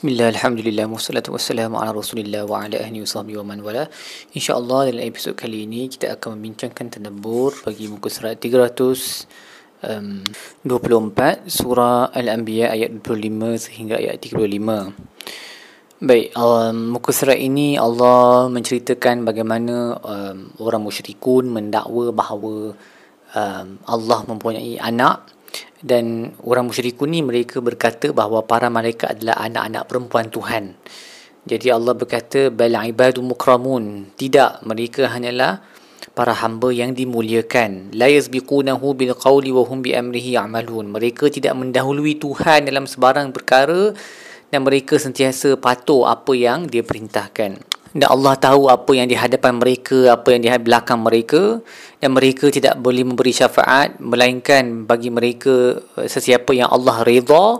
Bismillah, Alhamdulillah, wassalatu wassalamu ala rasulillah wa ala ahli wa wa man wala. InsyaAllah dalam episod kali ini kita akan membincangkan tadabur bagi muka surat 324 um, surah Al-Anbiya ayat 25 sehingga ayat 35 Baik, um, muka surat ini Allah menceritakan bagaimana um, orang musyrikun mendakwa bahawa um, Allah mempunyai anak dan orang musyrikun ni mereka berkata bahawa para malaikat adalah anak-anak perempuan Tuhan. Jadi Allah berkata bal ibadu mukramun. Tidak, mereka hanyalah para hamba yang dimuliakan. La yazbiqunahu bil qawli wa hum bi amrihi ya'malun. Mereka tidak mendahului Tuhan dalam sebarang perkara dan mereka sentiasa patuh apa yang dia perintahkan dan Allah tahu apa yang di hadapan mereka, apa yang di belakang mereka dan mereka tidak boleh memberi syafaat melainkan bagi mereka eh, sesiapa yang Allah redha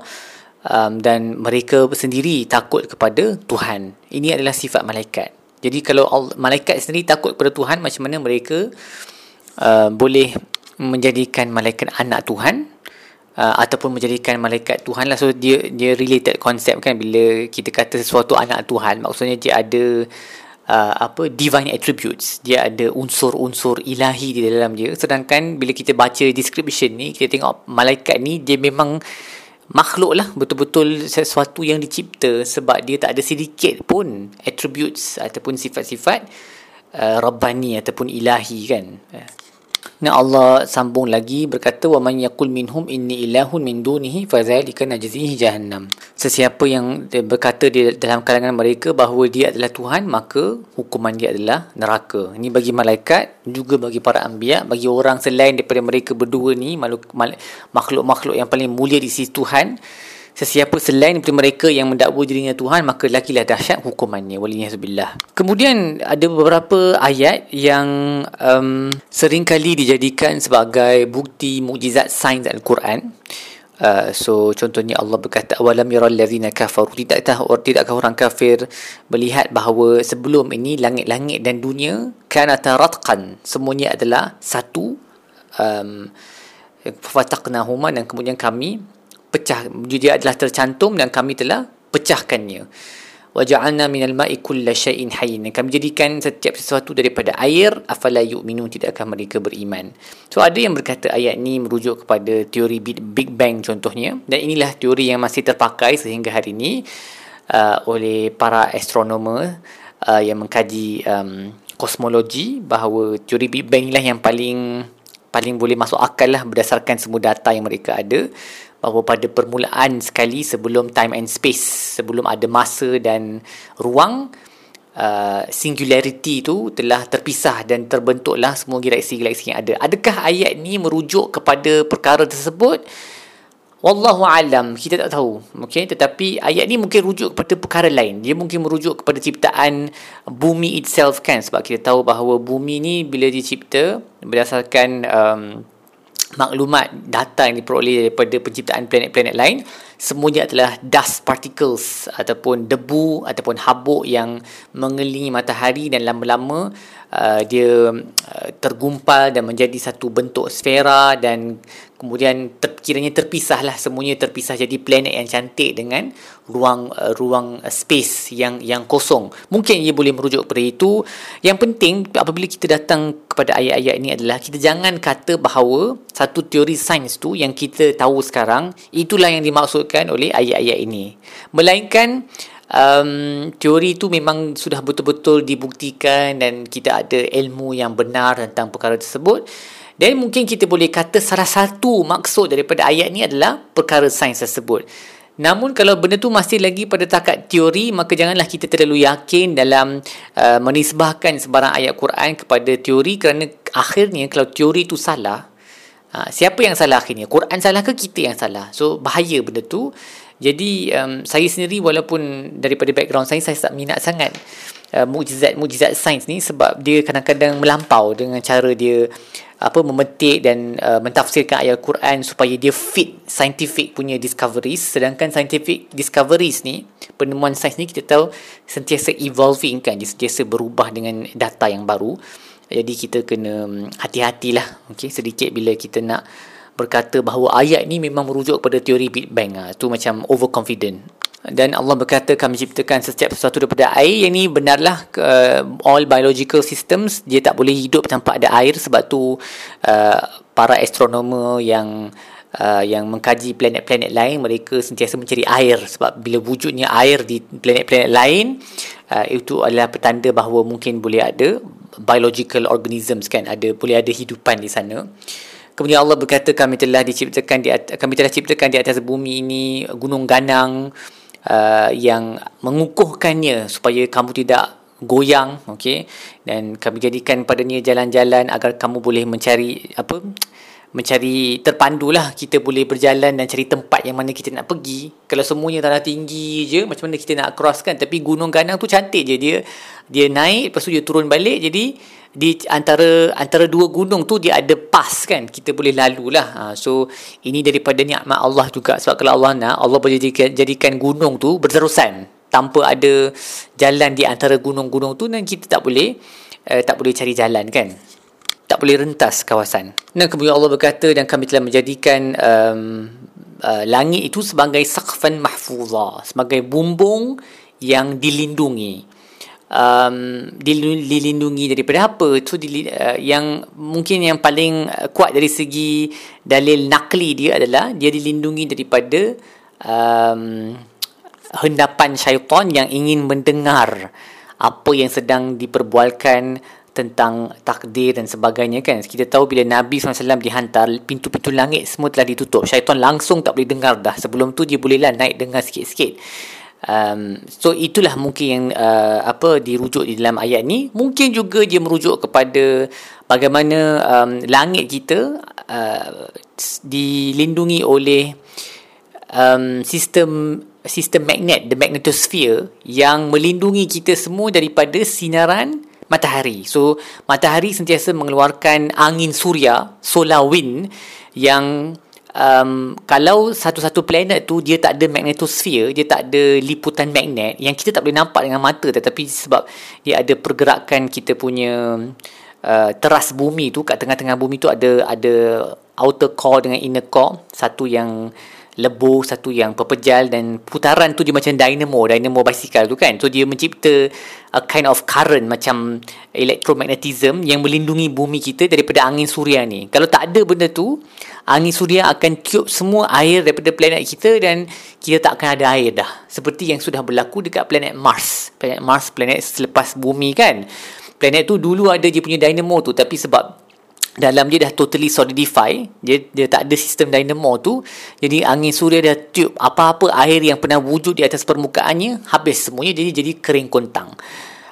um, dan mereka sendiri takut kepada Tuhan. Ini adalah sifat malaikat. Jadi kalau Allah, malaikat sendiri takut kepada Tuhan macam mana mereka uh, boleh menjadikan malaikat anak Tuhan? Uh, ataupun menjadikan malaikat Tuhan lah. So dia dia related konsep kan bila kita kata sesuatu anak Tuhan maksudnya dia ada uh, apa divine attributes. Dia ada unsur-unsur ilahi di dalam dia. Sedangkan bila kita baca description ni kita tengok malaikat ni dia memang makhluk lah. Betul-betul sesuatu yang dicipta sebab dia tak ada sedikit pun attributes ataupun sifat-sifat uh, rabbani ataupun ilahi kan. Uh. Dan Allah sambung lagi berkata wa man yaqul minhum inni ilahun min dunihi fa zalika najzihi jahannam. Sesiapa yang berkata di dalam kalangan mereka bahawa dia adalah Tuhan maka hukuman dia adalah neraka. Ini bagi malaikat juga bagi para anbiya, bagi orang selain daripada mereka berdua ni makhluk-makhluk yang paling mulia di sisi Tuhan Sesiapa selain daripada mereka yang mendakwa dirinya Tuhan maka lakilah dahsyat hukumannya waliyahzubillah. Kemudian ada beberapa ayat yang um, seringkali dijadikan sebagai bukti mukjizat sains Al-Quran. Uh, so contohnya Allah berkata awalam yaral ladzina kafaru tidakkah orang tidakkah orang kafir melihat bahawa sebelum ini langit-langit dan dunia kana taratqan semuanya adalah satu um fataqnahuma dan kemudian kami pecah dia adalah tercantum dan kami telah pecahkannya. Wa ja'alna minal ma'i kulla shay'in hayyin. Kami jadikan setiap sesuatu daripada air afala yu'minun tidak akan mereka beriman. So ada yang berkata ayat ni merujuk kepada teori big bang contohnya. Dan inilah teori yang masih terpakai sehingga hari ini uh, oleh para astronomer uh, yang mengkaji um, kosmologi bahawa teori big bang inilah yang paling paling boleh masuk akal lah berdasarkan semua data yang mereka ada bahawa pada permulaan sekali sebelum time and space sebelum ada masa dan ruang uh, singularity itu telah terpisah dan terbentuklah semua galaksi-galaksi yang ada. Adakah ayat ni merujuk kepada perkara tersebut wallahu alam. Kita tak tahu. Okey tetapi ayat ni mungkin rujuk kepada perkara lain. Dia mungkin merujuk kepada ciptaan bumi itself kan? Sebab kita tahu bahawa bumi ni bila dicipta berdasarkan um, maklumat data yang diperoleh daripada penciptaan planet-planet lain semuanya adalah dust particles ataupun debu ataupun habuk yang mengelilingi matahari dan lama-lama uh, dia uh, tergumpal dan menjadi satu bentuk sfera dan kemudian ter, kiranya terpisahlah semuanya terpisah jadi planet yang cantik dengan ruang uh, ruang space yang yang kosong. Mungkin ia boleh merujuk kepada itu. Yang penting apabila kita datang kepada ayat-ayat ini adalah kita jangan kata bahawa satu teori sains tu yang kita tahu sekarang itulah yang dimaksudkan oleh ayat-ayat ini melainkan um, teori itu memang sudah betul-betul dibuktikan dan kita ada ilmu yang benar tentang perkara tersebut dan mungkin kita boleh kata salah satu maksud daripada ayat ni adalah perkara sains tersebut. Namun kalau benda tu masih lagi pada takat teori, maka janganlah kita terlalu yakin dalam uh, menisbahkan sebarang ayat Quran kepada teori kerana akhirnya kalau teori tu salah, uh, siapa yang salah akhirnya? Quran salah ke kita yang salah? So bahaya benda tu. Jadi um, saya sendiri walaupun daripada background saya, saya tak minat sangat uh, mukjizat-mukjizat sains ni sebab dia kadang-kadang melampau dengan cara dia apa memetik dan uh, mentafsirkan ayat Quran supaya dia fit scientific punya discoveries sedangkan scientific discoveries ni penemuan sains ni kita tahu sentiasa evolving kan dia sentiasa berubah dengan data yang baru jadi kita kena um, hati-hatilah okey? Sedikit bila kita nak berkata bahawa ayat ni memang merujuk kepada teori Big Bang. Ah tu macam overconfident. Dan Allah berkata kami ciptakan setiap sesuatu daripada air. Yang ni benarlah uh, all biological systems dia tak boleh hidup tanpa ada air sebab tu uh, para astronomer yang uh, yang mengkaji planet-planet lain mereka sentiasa mencari air. Sebab bila wujudnya air di planet-planet lain uh, itu adalah petanda bahawa mungkin boleh ada biological organisms kan ada boleh ada hidupan di sana. Kemudian Allah berkata kami telah diciptakan di kami telah ciptakan di atas bumi ini gunung ganang uh, yang mengukuhkannya supaya kamu tidak goyang okey. Dan kami jadikan padanya jalan-jalan agar kamu boleh mencari apa mencari terpandulah kita boleh berjalan dan cari tempat yang mana kita nak pergi. Kalau semuanya tanah tinggi je macam mana kita nak cross kan? Tapi gunung ganang tu cantik je. Dia dia naik lepas tu dia turun balik. Jadi di antara antara dua gunung tu dia ada pas kan? Kita boleh lalu lah ha, so ini daripada nikmat Allah juga. Sebab kalau Allah nak Allah boleh jadikan, jadikan gunung tu berterusan. Tanpa ada jalan di antara gunung-gunung tu dan kita tak boleh uh, tak boleh cari jalan kan boleh rentas kawasan. Dan kemudian Allah berkata dan kami telah menjadikan um, uh, langit itu sebagai saqfan mahfuzah sebagai bumbung yang dilindungi. Um, dilindungi daripada apa? Tu uh, yang mungkin yang paling uh, kuat dari segi dalil nakli dia adalah dia dilindungi daripada um, hendapan syaitan yang ingin mendengar apa yang sedang diperbualkan tentang takdir dan sebagainya kan? Kita tahu bila Nabi SAW dihantar pintu-pintu langit semua telah ditutup. Syaitan langsung tak boleh dengar dah. Sebelum tu dia bolehlah naik dengar sikit-sikit. Um, so itulah mungkin yang uh, apa dirujuk di dalam ayat ni. Mungkin juga dia merujuk kepada bagaimana um, langit kita uh, dilindungi oleh um, sistem sistem magnet the magnetosphere yang melindungi kita semua daripada sinaran matahari. So matahari sentiasa mengeluarkan angin suria solar wind yang um, kalau satu-satu planet tu dia tak ada magnetosphere, dia tak ada liputan magnet yang kita tak boleh nampak dengan mata tetapi sebab dia ada pergerakan kita punya uh, teras bumi tu kat tengah-tengah bumi tu ada ada outer core dengan inner core, satu yang lebur, satu yang pepejal dan putaran tu dia macam dynamo, dynamo basikal tu kan. So dia mencipta a kind of current macam electromagnetism yang melindungi bumi kita daripada angin suria ni. Kalau tak ada benda tu, angin suria akan tiup semua air daripada planet kita dan kita tak akan ada air dah. Seperti yang sudah berlaku dekat planet Mars. Planet Mars, planet selepas bumi kan. Planet tu dulu ada dia punya dynamo tu tapi sebab dalam dia dah totally solidify. Dia dia tak ada sistem dynamo tu. Jadi angin suria dah tiup apa-apa air yang pernah wujud di atas permukaannya habis semuanya jadi jadi kering kontang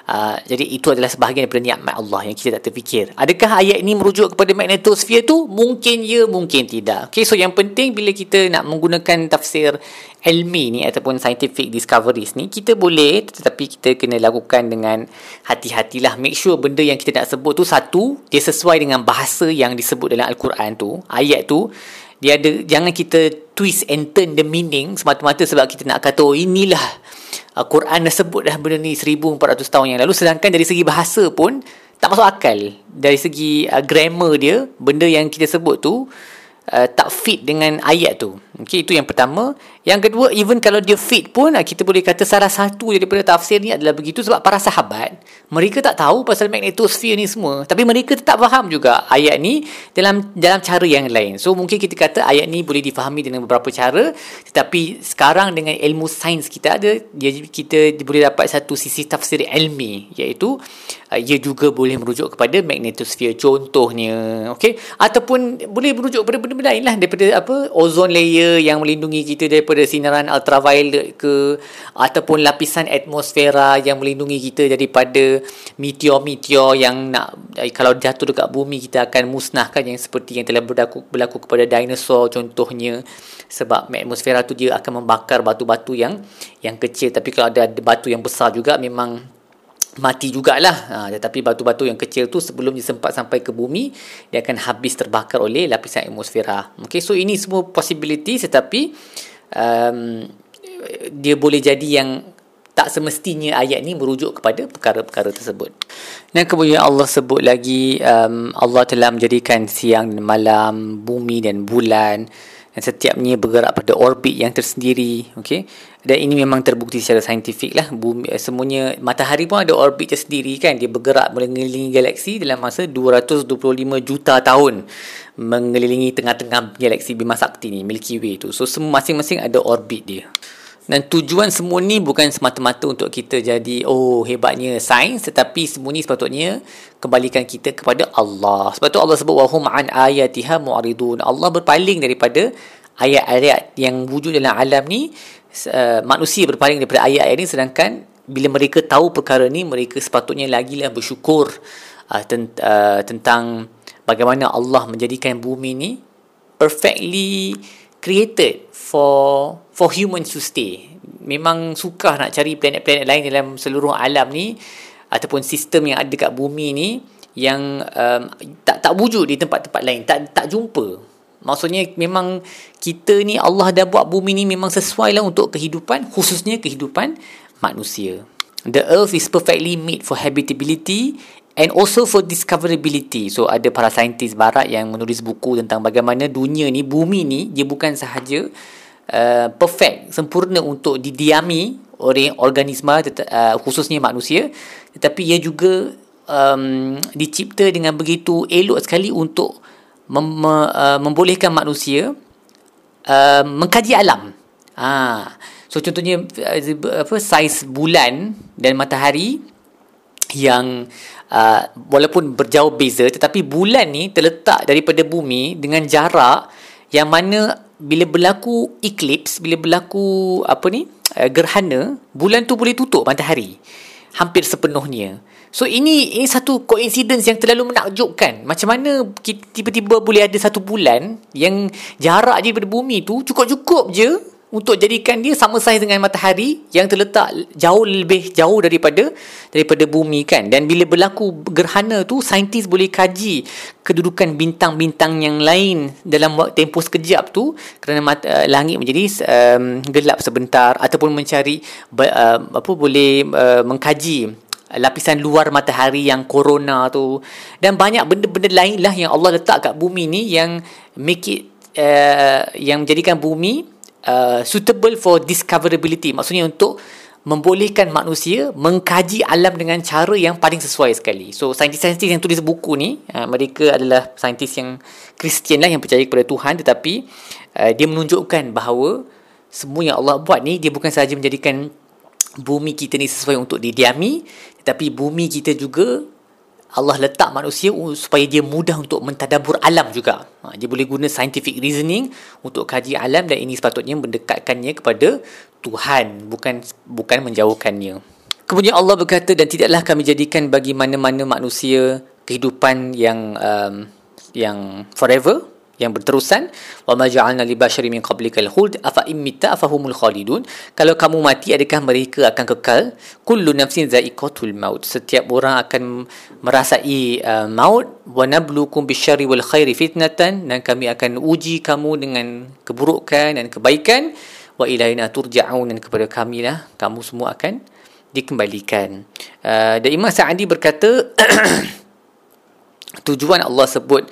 Uh, jadi itu adalah sebahagian daripada nikmat Allah yang kita tak terfikir. Adakah ayat ini merujuk kepada magnetosphere tu? Mungkin ya, mungkin tidak. Okay, so yang penting bila kita nak menggunakan tafsir ilmi ni ataupun scientific discoveries ni, kita boleh tetapi kita kena lakukan dengan hati-hatilah. Make sure benda yang kita nak sebut tu satu, dia sesuai dengan bahasa yang disebut dalam Al-Quran tu, ayat tu. Dia ada jangan kita twist and turn the meaning semata-mata sebab kita nak kata oh inilah uh, Quran dah sebut dah benda ni 1400 tahun yang lalu sedangkan dari segi bahasa pun tak masuk akal dari segi uh, grammar dia benda yang kita sebut tu uh, tak fit dengan ayat tu. Okey, itu yang pertama. Yang kedua, even kalau dia fit pun uh, kita boleh kata salah satu daripada tafsir ni adalah begitu sebab para sahabat mereka tak tahu pasal magnetosphere ni semua, tapi mereka tetap faham juga ayat ni dalam dalam cara yang lain. So mungkin kita kata ayat ni boleh difahami dengan beberapa cara, tetapi sekarang dengan ilmu sains kita ada, dia kita boleh dapat satu sisi tafsir ilmi iaitu uh, ia juga boleh merujuk kepada magnetosphere contohnya, okey? Ataupun boleh merujuk kepada benda benda lain lah daripada apa ozone layer yang melindungi kita daripada sinaran ultraviolet ke ataupun lapisan atmosfera yang melindungi kita daripada meteor-meteor yang nak eh, kalau jatuh dekat bumi kita akan musnahkan yang seperti yang telah berlaku, berlaku kepada dinosaur contohnya. Sebab atmosfera tu dia akan membakar batu-batu yang yang kecil. Tapi kalau ada batu yang besar juga memang mati jugalah. Ha, tetapi batu-batu yang kecil tu sebelum dia sempat sampai ke bumi dia akan habis terbakar oleh lapisan atmosfera. Okay, so ini semua possibility tetapi um, dia boleh jadi yang tak semestinya ayat ni merujuk kepada perkara-perkara tersebut. Dan kemudian Allah sebut lagi um, Allah telah menjadikan siang dan malam bumi dan bulan dan setiapnya bergerak pada orbit yang tersendiri okey? Dan ini memang terbukti secara saintifik lah. Bumi eh, semuanya matahari pun ada orbit tersendiri kan? Dia bergerak mengelilingi galaksi dalam masa 225 juta tahun mengelilingi tengah-tengah galaksi Bima Sakti ni Milky Way tu. So masing-masing ada orbit dia dan tujuan semua ni bukan semata-mata untuk kita jadi oh hebatnya sains tetapi semua ni sepatutnya kembalikan kita kepada Allah. Sebab tu Allah sebut wahum an ayatiha mu'ridun. Allah berpaling daripada ayat-ayat yang wujud dalam alam ni uh, manusia berpaling daripada ayat-ayat ni sedangkan bila mereka tahu perkara ni mereka sepatutnya lagi lah bersyukur uh, tent, uh, tentang bagaimana Allah menjadikan bumi ni perfectly created for for humans to stay. Memang suka nak cari planet-planet lain dalam seluruh alam ni ataupun sistem yang ada dekat bumi ni yang um, tak tak wujud di tempat-tempat lain, tak tak jumpa. Maksudnya memang kita ni Allah dah buat bumi ni memang sesuai lah untuk kehidupan khususnya kehidupan manusia. The earth is perfectly made for habitability and also for discoverability. So ada para saintis barat yang menulis buku tentang bagaimana dunia ni, bumi ni dia bukan sahaja uh, perfect, sempurna untuk didiami oleh organisma uh, khususnya manusia, tetapi ia juga um, dicipta dengan begitu elok sekali untuk mem- uh, membolehkan manusia uh, mengkaji alam. Ah, so contohnya uh, apa saiz bulan dan matahari yang uh, walaupun berjauh beza tetapi bulan ni terletak daripada bumi dengan jarak yang mana bila berlaku eclipse bila berlaku apa ni uh, gerhana bulan tu boleh tutup matahari. Hampir sepenuhnya. So ini ini satu coincidence yang terlalu menakjubkan. Macam mana tiba-tiba boleh ada satu bulan yang jarak je daripada bumi tu cukup-cukup je untuk jadikan dia sama saiz dengan matahari yang terletak jauh lebih jauh daripada daripada bumi kan? Dan bila berlaku gerhana tu saintis boleh kaji kedudukan bintang-bintang yang lain dalam tempoh sekejap tu kerana mata, uh, langit menjadi um, gelap sebentar ataupun mencari uh, apa boleh uh, mengkaji lapisan luar matahari yang corona tu. Dan banyak benda-benda lain lah yang Allah letak kat bumi ni yang make it uh, yang menjadikan bumi uh, suitable for discoverability maksudnya untuk membolehkan manusia mengkaji alam dengan cara yang paling sesuai sekali. So saintis-saintis yang tulis buku ni uh, mereka adalah saintis yang Kristian lah yang percaya kepada Tuhan tetapi uh, dia menunjukkan bahawa semua yang Allah buat ni dia bukan sahaja menjadikan bumi kita ni sesuai untuk didiami tetapi bumi kita juga Allah letak manusia supaya dia mudah untuk mentadabur alam juga. Ha, dia boleh guna scientific reasoning untuk kaji alam dan ini sepatutnya mendekatkannya kepada Tuhan bukan bukan menjauhkannya. Kemudian Allah berkata dan tidaklah kami jadikan bagi mana-mana manusia kehidupan yang um, yang forever yang berterusan wa ma ja'alna li bashari min qablikal khuld afa imitta afahumul khalidun. Kalau kamu mati adakah mereka akan kekal? Kullu nafsin za'iqatul maut. Setiap orang akan merasai uh, maut. Wa nabluukum bisyarri wal khairi fitnatan. Dan kami akan uji kamu dengan keburukan dan kebaikan. Wa ilaina turja'un. Dan kepada kami lah kamu semua akan dikembalikan. Uh, dan Imam Sa'adi berkata tujuan Allah sebut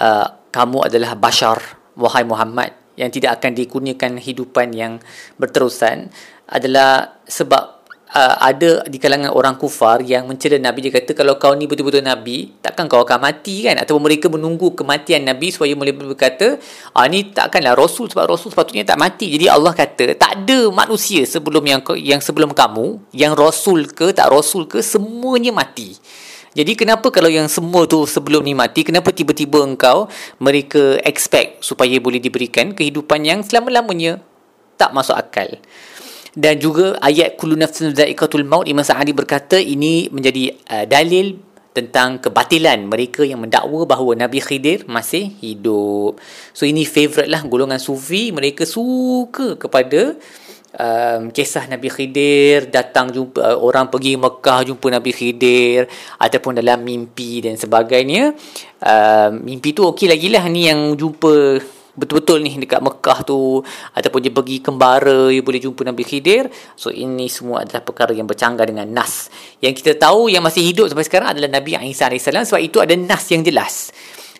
uh, kamu adalah bashar wahai Muhammad yang tidak akan dikurniakan hidupan yang berterusan adalah sebab uh, ada di kalangan orang kufar yang mencela Nabi. Dia kata kalau kau ni betul-betul Nabi takkan kau akan mati kan? Atau mereka menunggu kematian Nabi supaya boleh berkata ah ni takkanlah Rasul sebab Rasul sepatutnya tak mati. Jadi Allah kata tak ada manusia sebelum yang yang sebelum kamu yang Rasul ke tak Rasul ke semuanya mati jadi kenapa kalau yang semua tu sebelum ni mati, kenapa tiba-tiba engkau mereka expect supaya boleh diberikan kehidupan yang selama-lamanya tak masuk akal. Dan juga ayat kullu nafsin dha'iqatul maut Imam Sa'adi berkata ini menjadi uh, dalil tentang kebatilan mereka yang mendakwa bahawa Nabi Khidir masih hidup. So ini favourite lah golongan sufi mereka suka kepada um, kisah Nabi Khidir datang jumpa uh, orang pergi Mekah jumpa Nabi Khidir ataupun dalam mimpi dan sebagainya. Uh, mimpi tu okey lagi lah ni yang jumpa betul-betul ni dekat Mekah tu ataupun dia pergi kembara dia boleh jumpa Nabi Khidir. So ini semua adalah perkara yang bercanggah dengan nas. Yang kita tahu yang masih hidup sampai sekarang adalah Nabi Isa AS. Sebab itu ada nas yang jelas.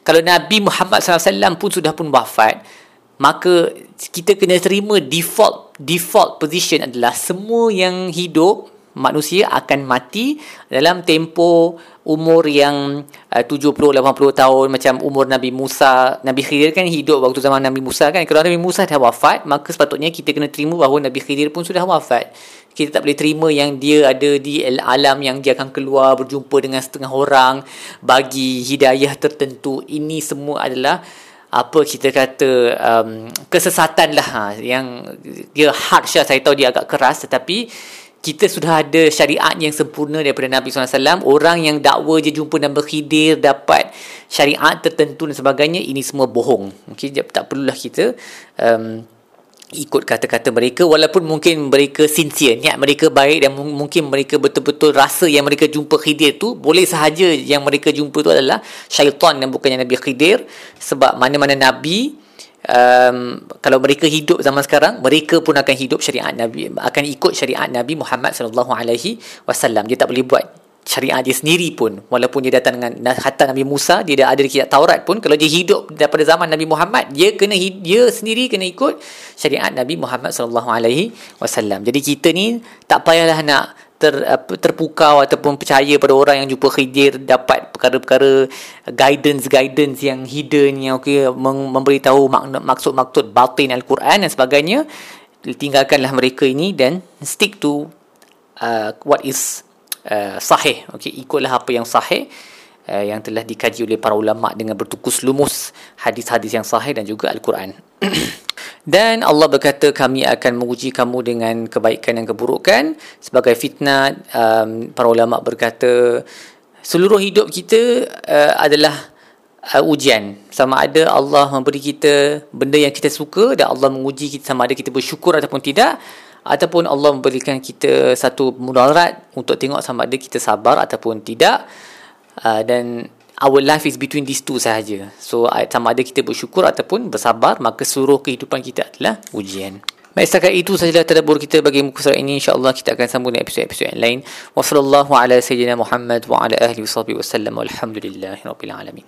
Kalau Nabi Muhammad SAW pun sudah pun wafat maka kita kena terima default default position adalah semua yang hidup manusia akan mati dalam tempoh umur yang uh, 70 80 tahun. Macam umur Nabi Musa Nabi Khidir kan hidup waktu zaman Nabi Musa kan. Kalau Nabi Musa dah wafat maka sepatutnya kita kena terima bahawa Nabi Khidir pun sudah wafat. Kita tak boleh terima yang dia ada di alam yang dia akan keluar berjumpa dengan setengah orang bagi hidayah tertentu. Ini semua adalah apa kita kata um, kesesatan lah ha, yang dia harsh lah saya tahu dia agak keras tetapi kita sudah ada syariat yang sempurna daripada Nabi SAW orang yang dakwa je jumpa Nabi Khidir dapat syariat tertentu dan sebagainya ini semua bohong. Okay, tak perlulah kita um, ikut kata-kata mereka walaupun mungkin mereka sincere niat mereka baik dan mungkin mereka betul-betul rasa yang mereka jumpa Khidir tu boleh sahaja yang mereka jumpa tu adalah syaitan dan bukannya Nabi Khidir. Sebab mana-mana Nabi um, kalau mereka hidup zaman sekarang mereka pun akan hidup syariat Nabi akan ikut syariat Nabi Muhammad sallallahu alaihi wasallam. Dia tak boleh buat syariat dia sendiri pun walaupun dia datang dengan khatam Nabi Musa dia dah ada di kitab Taurat pun kalau dia hidup daripada zaman Nabi Muhammad dia kena dia sendiri kena ikut syariat Nabi Muhammad sallallahu alaihi wasallam. Jadi kita ni tak payahlah nak ter, terpukau ataupun percaya pada orang yang jumpa Khidir dapat perkara-perkara guidance-guidance yang hidden yang okay, memberitahu maksud-maksud batin Al-Quran dan sebagainya tinggalkanlah mereka ini dan stick to uh, what is uh, sahih okay, ikutlah apa yang sahih uh, yang telah dikaji oleh para ulama dengan bertukus lumus hadis-hadis yang sahih dan juga Al-Quran Dan Allah berkata kami akan menguji kamu dengan kebaikan dan keburukan sebagai fitnah. Um, para ulama berkata seluruh hidup kita uh, adalah uh, ujian. Sama ada Allah memberi kita benda yang kita suka dan Allah menguji kita sama ada kita bersyukur ataupun tidak ataupun Allah memberikan kita satu mudarat untuk tengok sama ada kita sabar ataupun tidak. Uh, dan our life is between these two sahaja. So sama ada kita bersyukur ataupun bersabar maka seluruh kehidupan kita adalah ujian. Baik setakat itu sahaja tadabbur kita bagi muka surat ini insya-Allah kita akan sambung dengan episod-episod yang lain. Wassallallahu ala sayyidina Muhammad wa ala ahli wa sahbihi wasallam walhamdulillahirabbil alamin.